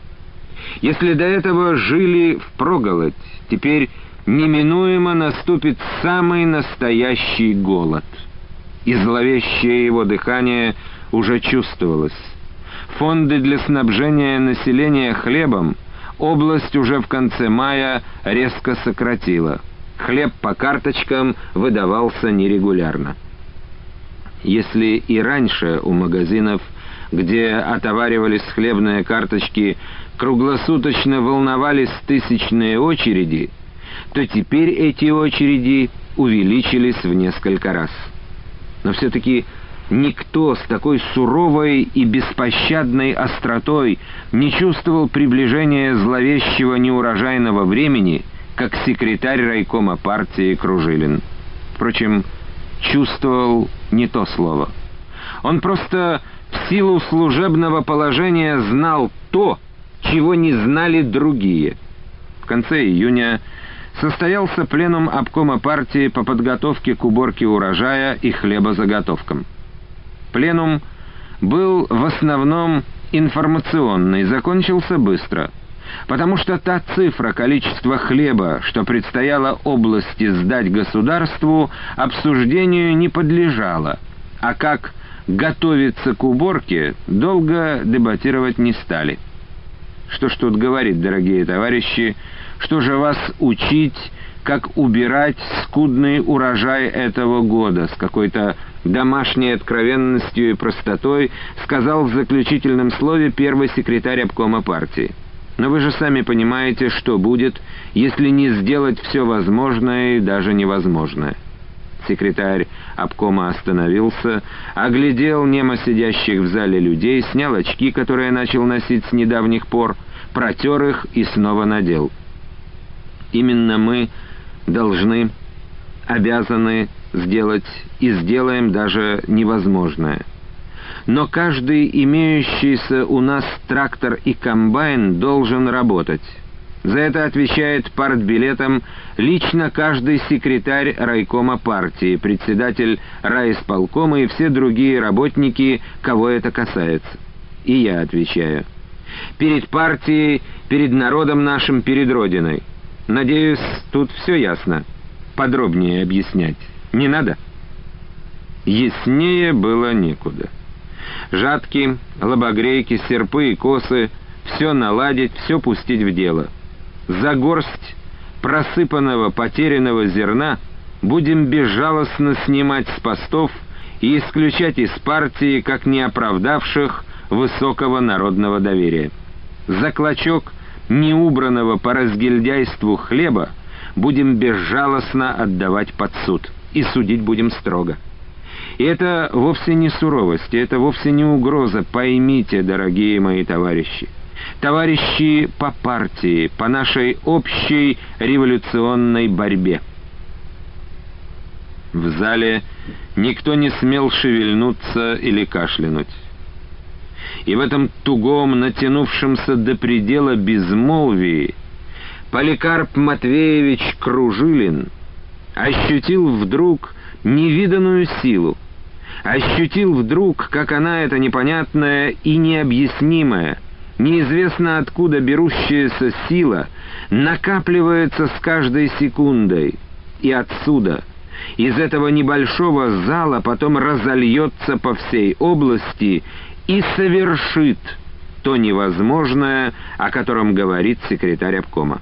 Если до этого жили в проголодь, теперь неминуемо наступит самый настоящий голод. И зловещее его дыхание уже чувствовалось. Фонды для снабжения населения хлебом область уже в конце мая резко сократила. Хлеб по карточкам выдавался нерегулярно. Если и раньше у магазинов, где отоваривались хлебные карточки, круглосуточно волновались тысячные очереди, то теперь эти очереди увеличились в несколько раз. Но все-таки никто с такой суровой и беспощадной остротой не чувствовал приближения зловещего неурожайного времени, как секретарь райкома партии Кружилин. Впрочем, чувствовал не то слово. Он просто в силу служебного положения знал то, чего не знали другие. В конце июня состоялся пленум обкома партии по подготовке к уборке урожая и хлебозаготовкам. Пленум был в основном информационный, закончился быстро — потому что та цифра количества хлеба, что предстояло области сдать государству, обсуждению не подлежала, а как готовиться к уборке, долго дебатировать не стали. Что ж тут говорить, дорогие товарищи, что же вас учить, как убирать скудный урожай этого года с какой-то домашней откровенностью и простотой, сказал в заключительном слове первый секретарь обкома партии. Но вы же сами понимаете, что будет, если не сделать все возможное и даже невозможное. Секретарь обкома остановился, оглядел немо сидящих в зале людей, снял очки, которые начал носить с недавних пор, протер их и снова надел. Именно мы должны, обязаны сделать и сделаем даже невозможное. Но каждый имеющийся у нас трактор и комбайн должен работать. За это отвечает партбилетом лично каждый секретарь райкома партии, председатель райисполкома и все другие работники, кого это касается. И я отвечаю. Перед партией, перед народом нашим, перед Родиной. Надеюсь, тут все ясно. Подробнее объяснять не надо? Яснее было некуда. Жатки, лобогрейки, серпы и косы — все наладить, все пустить в дело — за горсть просыпанного потерянного зерна будем безжалостно снимать с постов и исключать из партии как не оправдавших высокого народного доверия. За клочок неубранного по разгильдяйству хлеба будем безжалостно отдавать под суд, и судить будем строго. И это вовсе не суровость, это вовсе не угроза, поймите, дорогие мои товарищи товарищи по партии, по нашей общей революционной борьбе. В зале никто не смел шевельнуться или кашлянуть. И в этом тугом, натянувшемся до предела безмолвии Поликарп Матвеевич Кружилин ощутил вдруг невиданную силу, ощутил вдруг, как она, эта непонятная и необъяснимая, неизвестно откуда берущаяся сила накапливается с каждой секундой, и отсюда, из этого небольшого зала потом разольется по всей области и совершит то невозможное, о котором говорит секретарь обкома.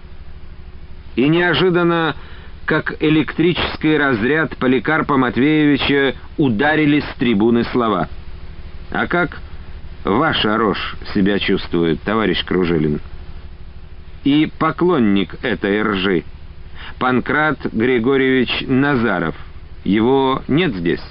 И неожиданно, как электрический разряд Поликарпа Матвеевича, ударили с трибуны слова. А как Ваш Орош себя чувствует, товарищ Кружилин. И поклонник этой ржи, Панкрат Григорьевич Назаров. Его нет здесь?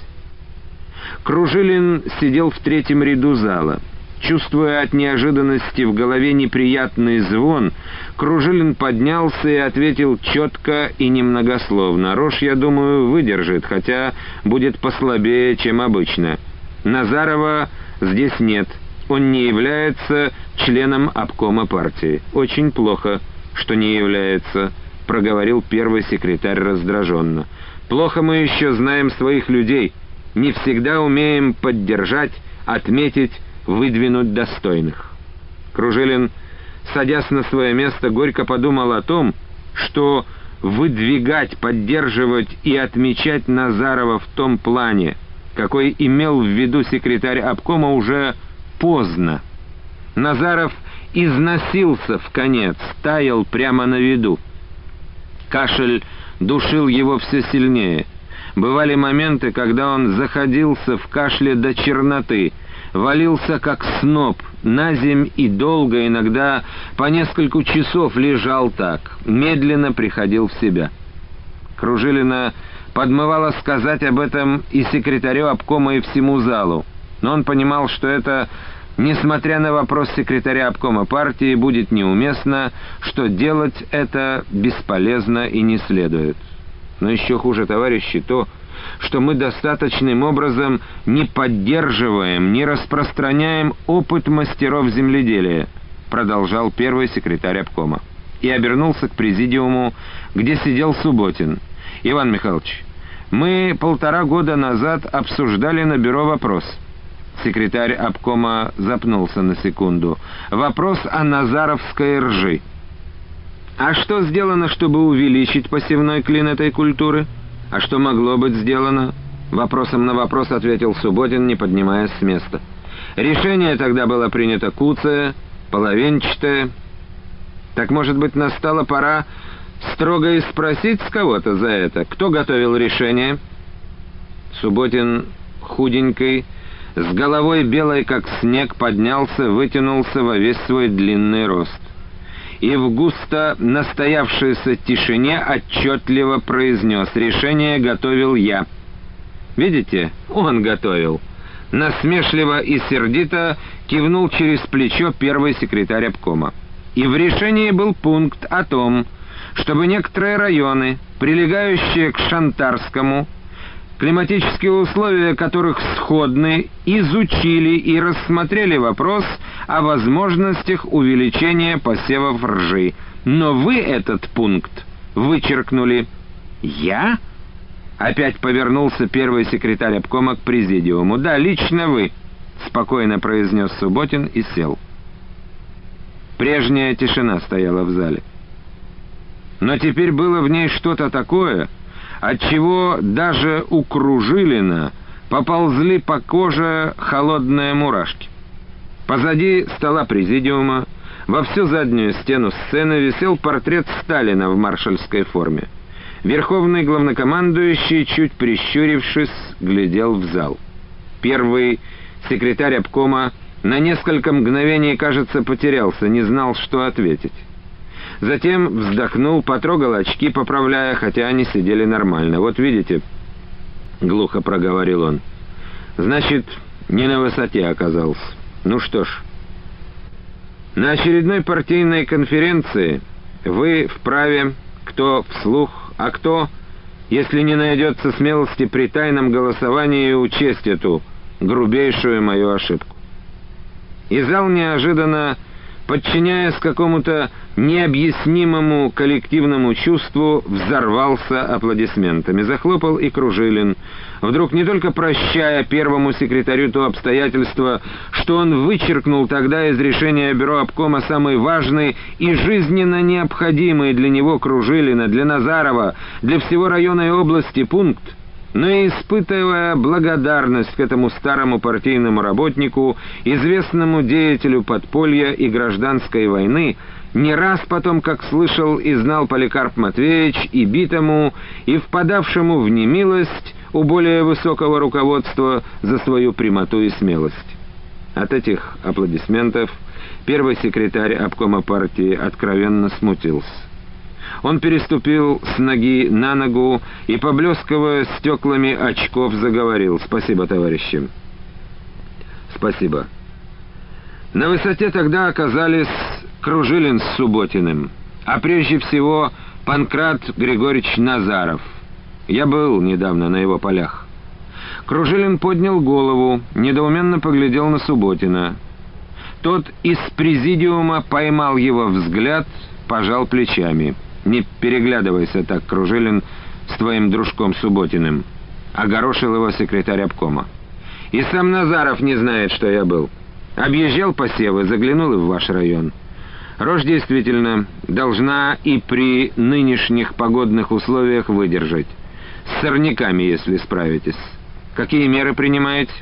Кружилин сидел в третьем ряду зала. Чувствуя от неожиданности в голове неприятный звон, Кружилин поднялся и ответил четко и немногословно. «Рожь, я думаю, выдержит, хотя будет послабее, чем обычно. Назарова здесь нет. Он не является членом обкома партии. Очень плохо, что не является, проговорил первый секретарь раздраженно. Плохо мы еще знаем своих людей. Не всегда умеем поддержать, отметить, выдвинуть достойных. Кружилин, садясь на свое место, горько подумал о том, что выдвигать, поддерживать и отмечать Назарова в том плане, какой имел в виду секретарь обкома, уже поздно. Назаров износился в конец, таял прямо на виду. Кашель душил его все сильнее. Бывали моменты, когда он заходился в кашле до черноты, валился как сноб, на земь и долго, иногда по нескольку часов лежал так, медленно приходил в себя. Кружилина подмывала сказать об этом и секретарю обкома, и всему залу но он понимал, что это, несмотря на вопрос секретаря обкома партии, будет неуместно, что делать это бесполезно и не следует. Но еще хуже, товарищи, то, что мы достаточным образом не поддерживаем, не распространяем опыт мастеров земледелия, продолжал первый секретарь обкома. И обернулся к президиуму, где сидел Субботин. «Иван Михайлович, мы полтора года назад обсуждали на бюро вопрос — Секретарь обкома запнулся на секунду. «Вопрос о Назаровской ржи. А что сделано, чтобы увеличить посевной клин этой культуры? А что могло быть сделано? Вопросом на вопрос ответил Субботин, не поднимаясь с места. Решение тогда было принято куцое, половинчатое. Так, может быть, настала пора строго и спросить с кого-то за это, кто готовил решение? Субботин худенький, с головой белой, как снег, поднялся, вытянулся во весь свой длинный рост. И в густо настоявшейся тишине отчетливо произнес «Решение готовил я». Видите, он готовил. Насмешливо и сердито кивнул через плечо первый секретарь обкома. И в решении был пункт о том, чтобы некоторые районы, прилегающие к Шантарскому, климатические условия которых сходны, изучили и рассмотрели вопрос о возможностях увеличения посевов ржи. Но вы этот пункт вычеркнули. «Я?» Опять повернулся первый секретарь обкома к президиуму. «Да, лично вы», — спокойно произнес Субботин и сел. Прежняя тишина стояла в зале. Но теперь было в ней что-то такое, отчего даже у Кружилина поползли по коже холодные мурашки. Позади стола президиума во всю заднюю стену сцены висел портрет Сталина в маршальской форме. Верховный главнокомандующий, чуть прищурившись, глядел в зал. Первый секретарь обкома на несколько мгновений, кажется, потерялся, не знал, что ответить. Затем вздохнул, потрогал очки, поправляя, хотя они сидели нормально. «Вот видите», — глухо проговорил он, — «значит, не на высоте оказался. Ну что ж, на очередной партийной конференции вы вправе, кто вслух, а кто, если не найдется смелости при тайном голосовании, учесть эту грубейшую мою ошибку». И зал неожиданно подчиняясь какому-то необъяснимому коллективному чувству, взорвался аплодисментами. Захлопал и Кружилин, вдруг не только прощая первому секретарю то обстоятельство, что он вычеркнул тогда из решения бюро обкома самый важный и жизненно необходимый для него Кружилина, для Назарова, для всего района и области пункт, но и испытывая благодарность к этому старому партийному работнику, известному деятелю подполья и гражданской войны, не раз потом, как слышал и знал Поликарп Матвеевич, и битому, и впадавшему в немилость у более высокого руководства за свою прямоту и смелость. От этих аплодисментов первый секретарь обкома партии откровенно смутился. Он переступил с ноги на ногу и, поблескивая стеклами очков, заговорил. «Спасибо, товарищи». «Спасибо». На высоте тогда оказались Кружилин с Субботиным, а прежде всего Панкрат Григорьевич Назаров. Я был недавно на его полях. Кружилин поднял голову, недоуменно поглядел на Субботина. Тот из президиума поймал его взгляд, пожал плечами. Не переглядывайся так, Кружилин, с твоим дружком Субботиным. Огорошил его секретарь обкома. И сам Назаров не знает, что я был. Объезжал посевы, заглянул и в ваш район. Рожь действительно должна и при нынешних погодных условиях выдержать. С сорняками, если справитесь. Какие меры принимаете?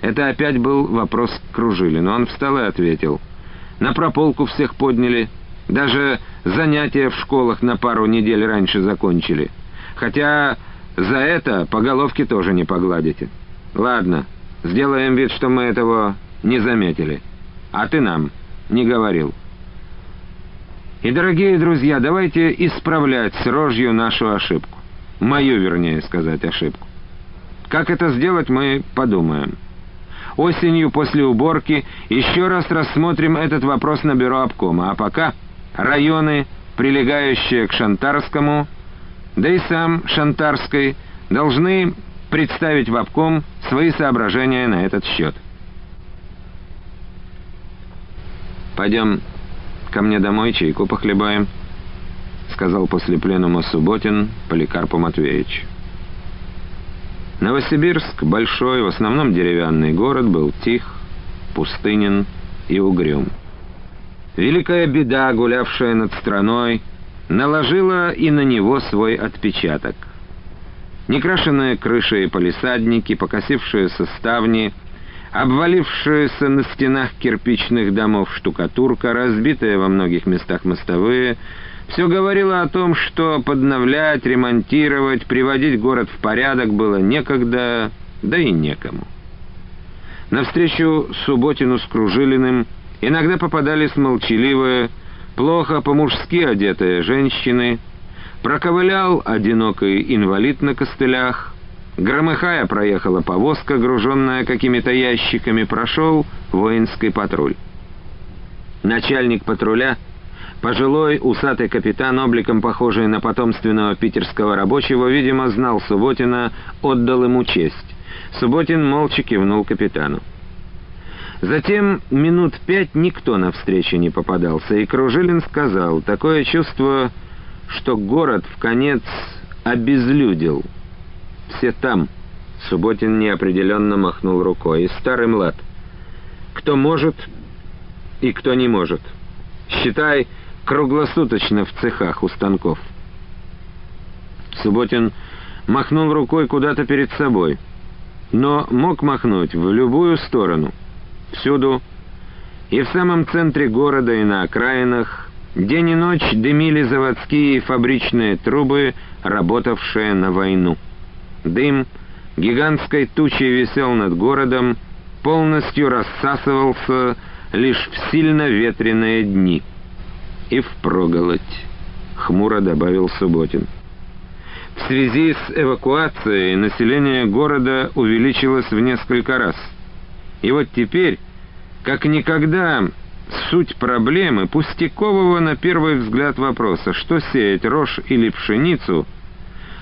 Это опять был вопрос к Кружилину. Он встал и ответил. На прополку всех подняли, даже занятия в школах на пару недель раньше закончили. Хотя за это по головке тоже не погладите. Ладно, сделаем вид, что мы этого не заметили. А ты нам не говорил. И, дорогие друзья, давайте исправлять с рожью нашу ошибку. Мою, вернее сказать, ошибку. Как это сделать, мы подумаем. Осенью после уборки еще раз рассмотрим этот вопрос на бюро обкома. А пока районы, прилегающие к Шантарскому, да и сам Шантарский, должны представить в обком свои соображения на этот счет. «Пойдем ко мне домой, чайку похлебаем», — сказал после пленума Субботин Поликарпу Матвеевич. Новосибирск, большой, в основном деревянный город, был тих, пустынен и угрюм. Великая беда, гулявшая над страной, наложила и на него свой отпечаток. Некрашенные крыши и палисадники, покосившиеся ставни, обвалившиеся на стенах кирпичных домов штукатурка, разбитые во многих местах мостовые — все говорило о том, что подновлять, ремонтировать, приводить город в порядок было некогда, да и некому. Навстречу Субботину с Кружилиным иногда попадались молчаливые, плохо по-мужски одетые женщины, проковылял одинокий инвалид на костылях, громыхая проехала повозка, груженная какими-то ящиками, прошел воинский патруль. Начальник патруля — Пожилой, усатый капитан, обликом похожий на потомственного питерского рабочего, видимо, знал Субботина, отдал ему честь. Субботин молча кивнул капитану. Затем минут пять никто на встрече не попадался, и Кружилин сказал, такое чувство, что город в конец обезлюдил. Все там. Субботин неопределенно махнул рукой. И старый млад. Кто может и кто не может. Считай, круглосуточно в цехах у станков. Субботин махнул рукой куда-то перед собой, но мог махнуть в любую сторону, всюду, и в самом центре города, и на окраинах, день и ночь дымили заводские и фабричные трубы, работавшие на войну. Дым гигантской тучей висел над городом, полностью рассасывался лишь в сильно ветреные дни — и впроголодь», — хмуро добавил Субботин. В связи с эвакуацией население города увеличилось в несколько раз. И вот теперь, как никогда, суть проблемы, пустякового на первый взгляд вопроса, что сеять, рожь или пшеницу —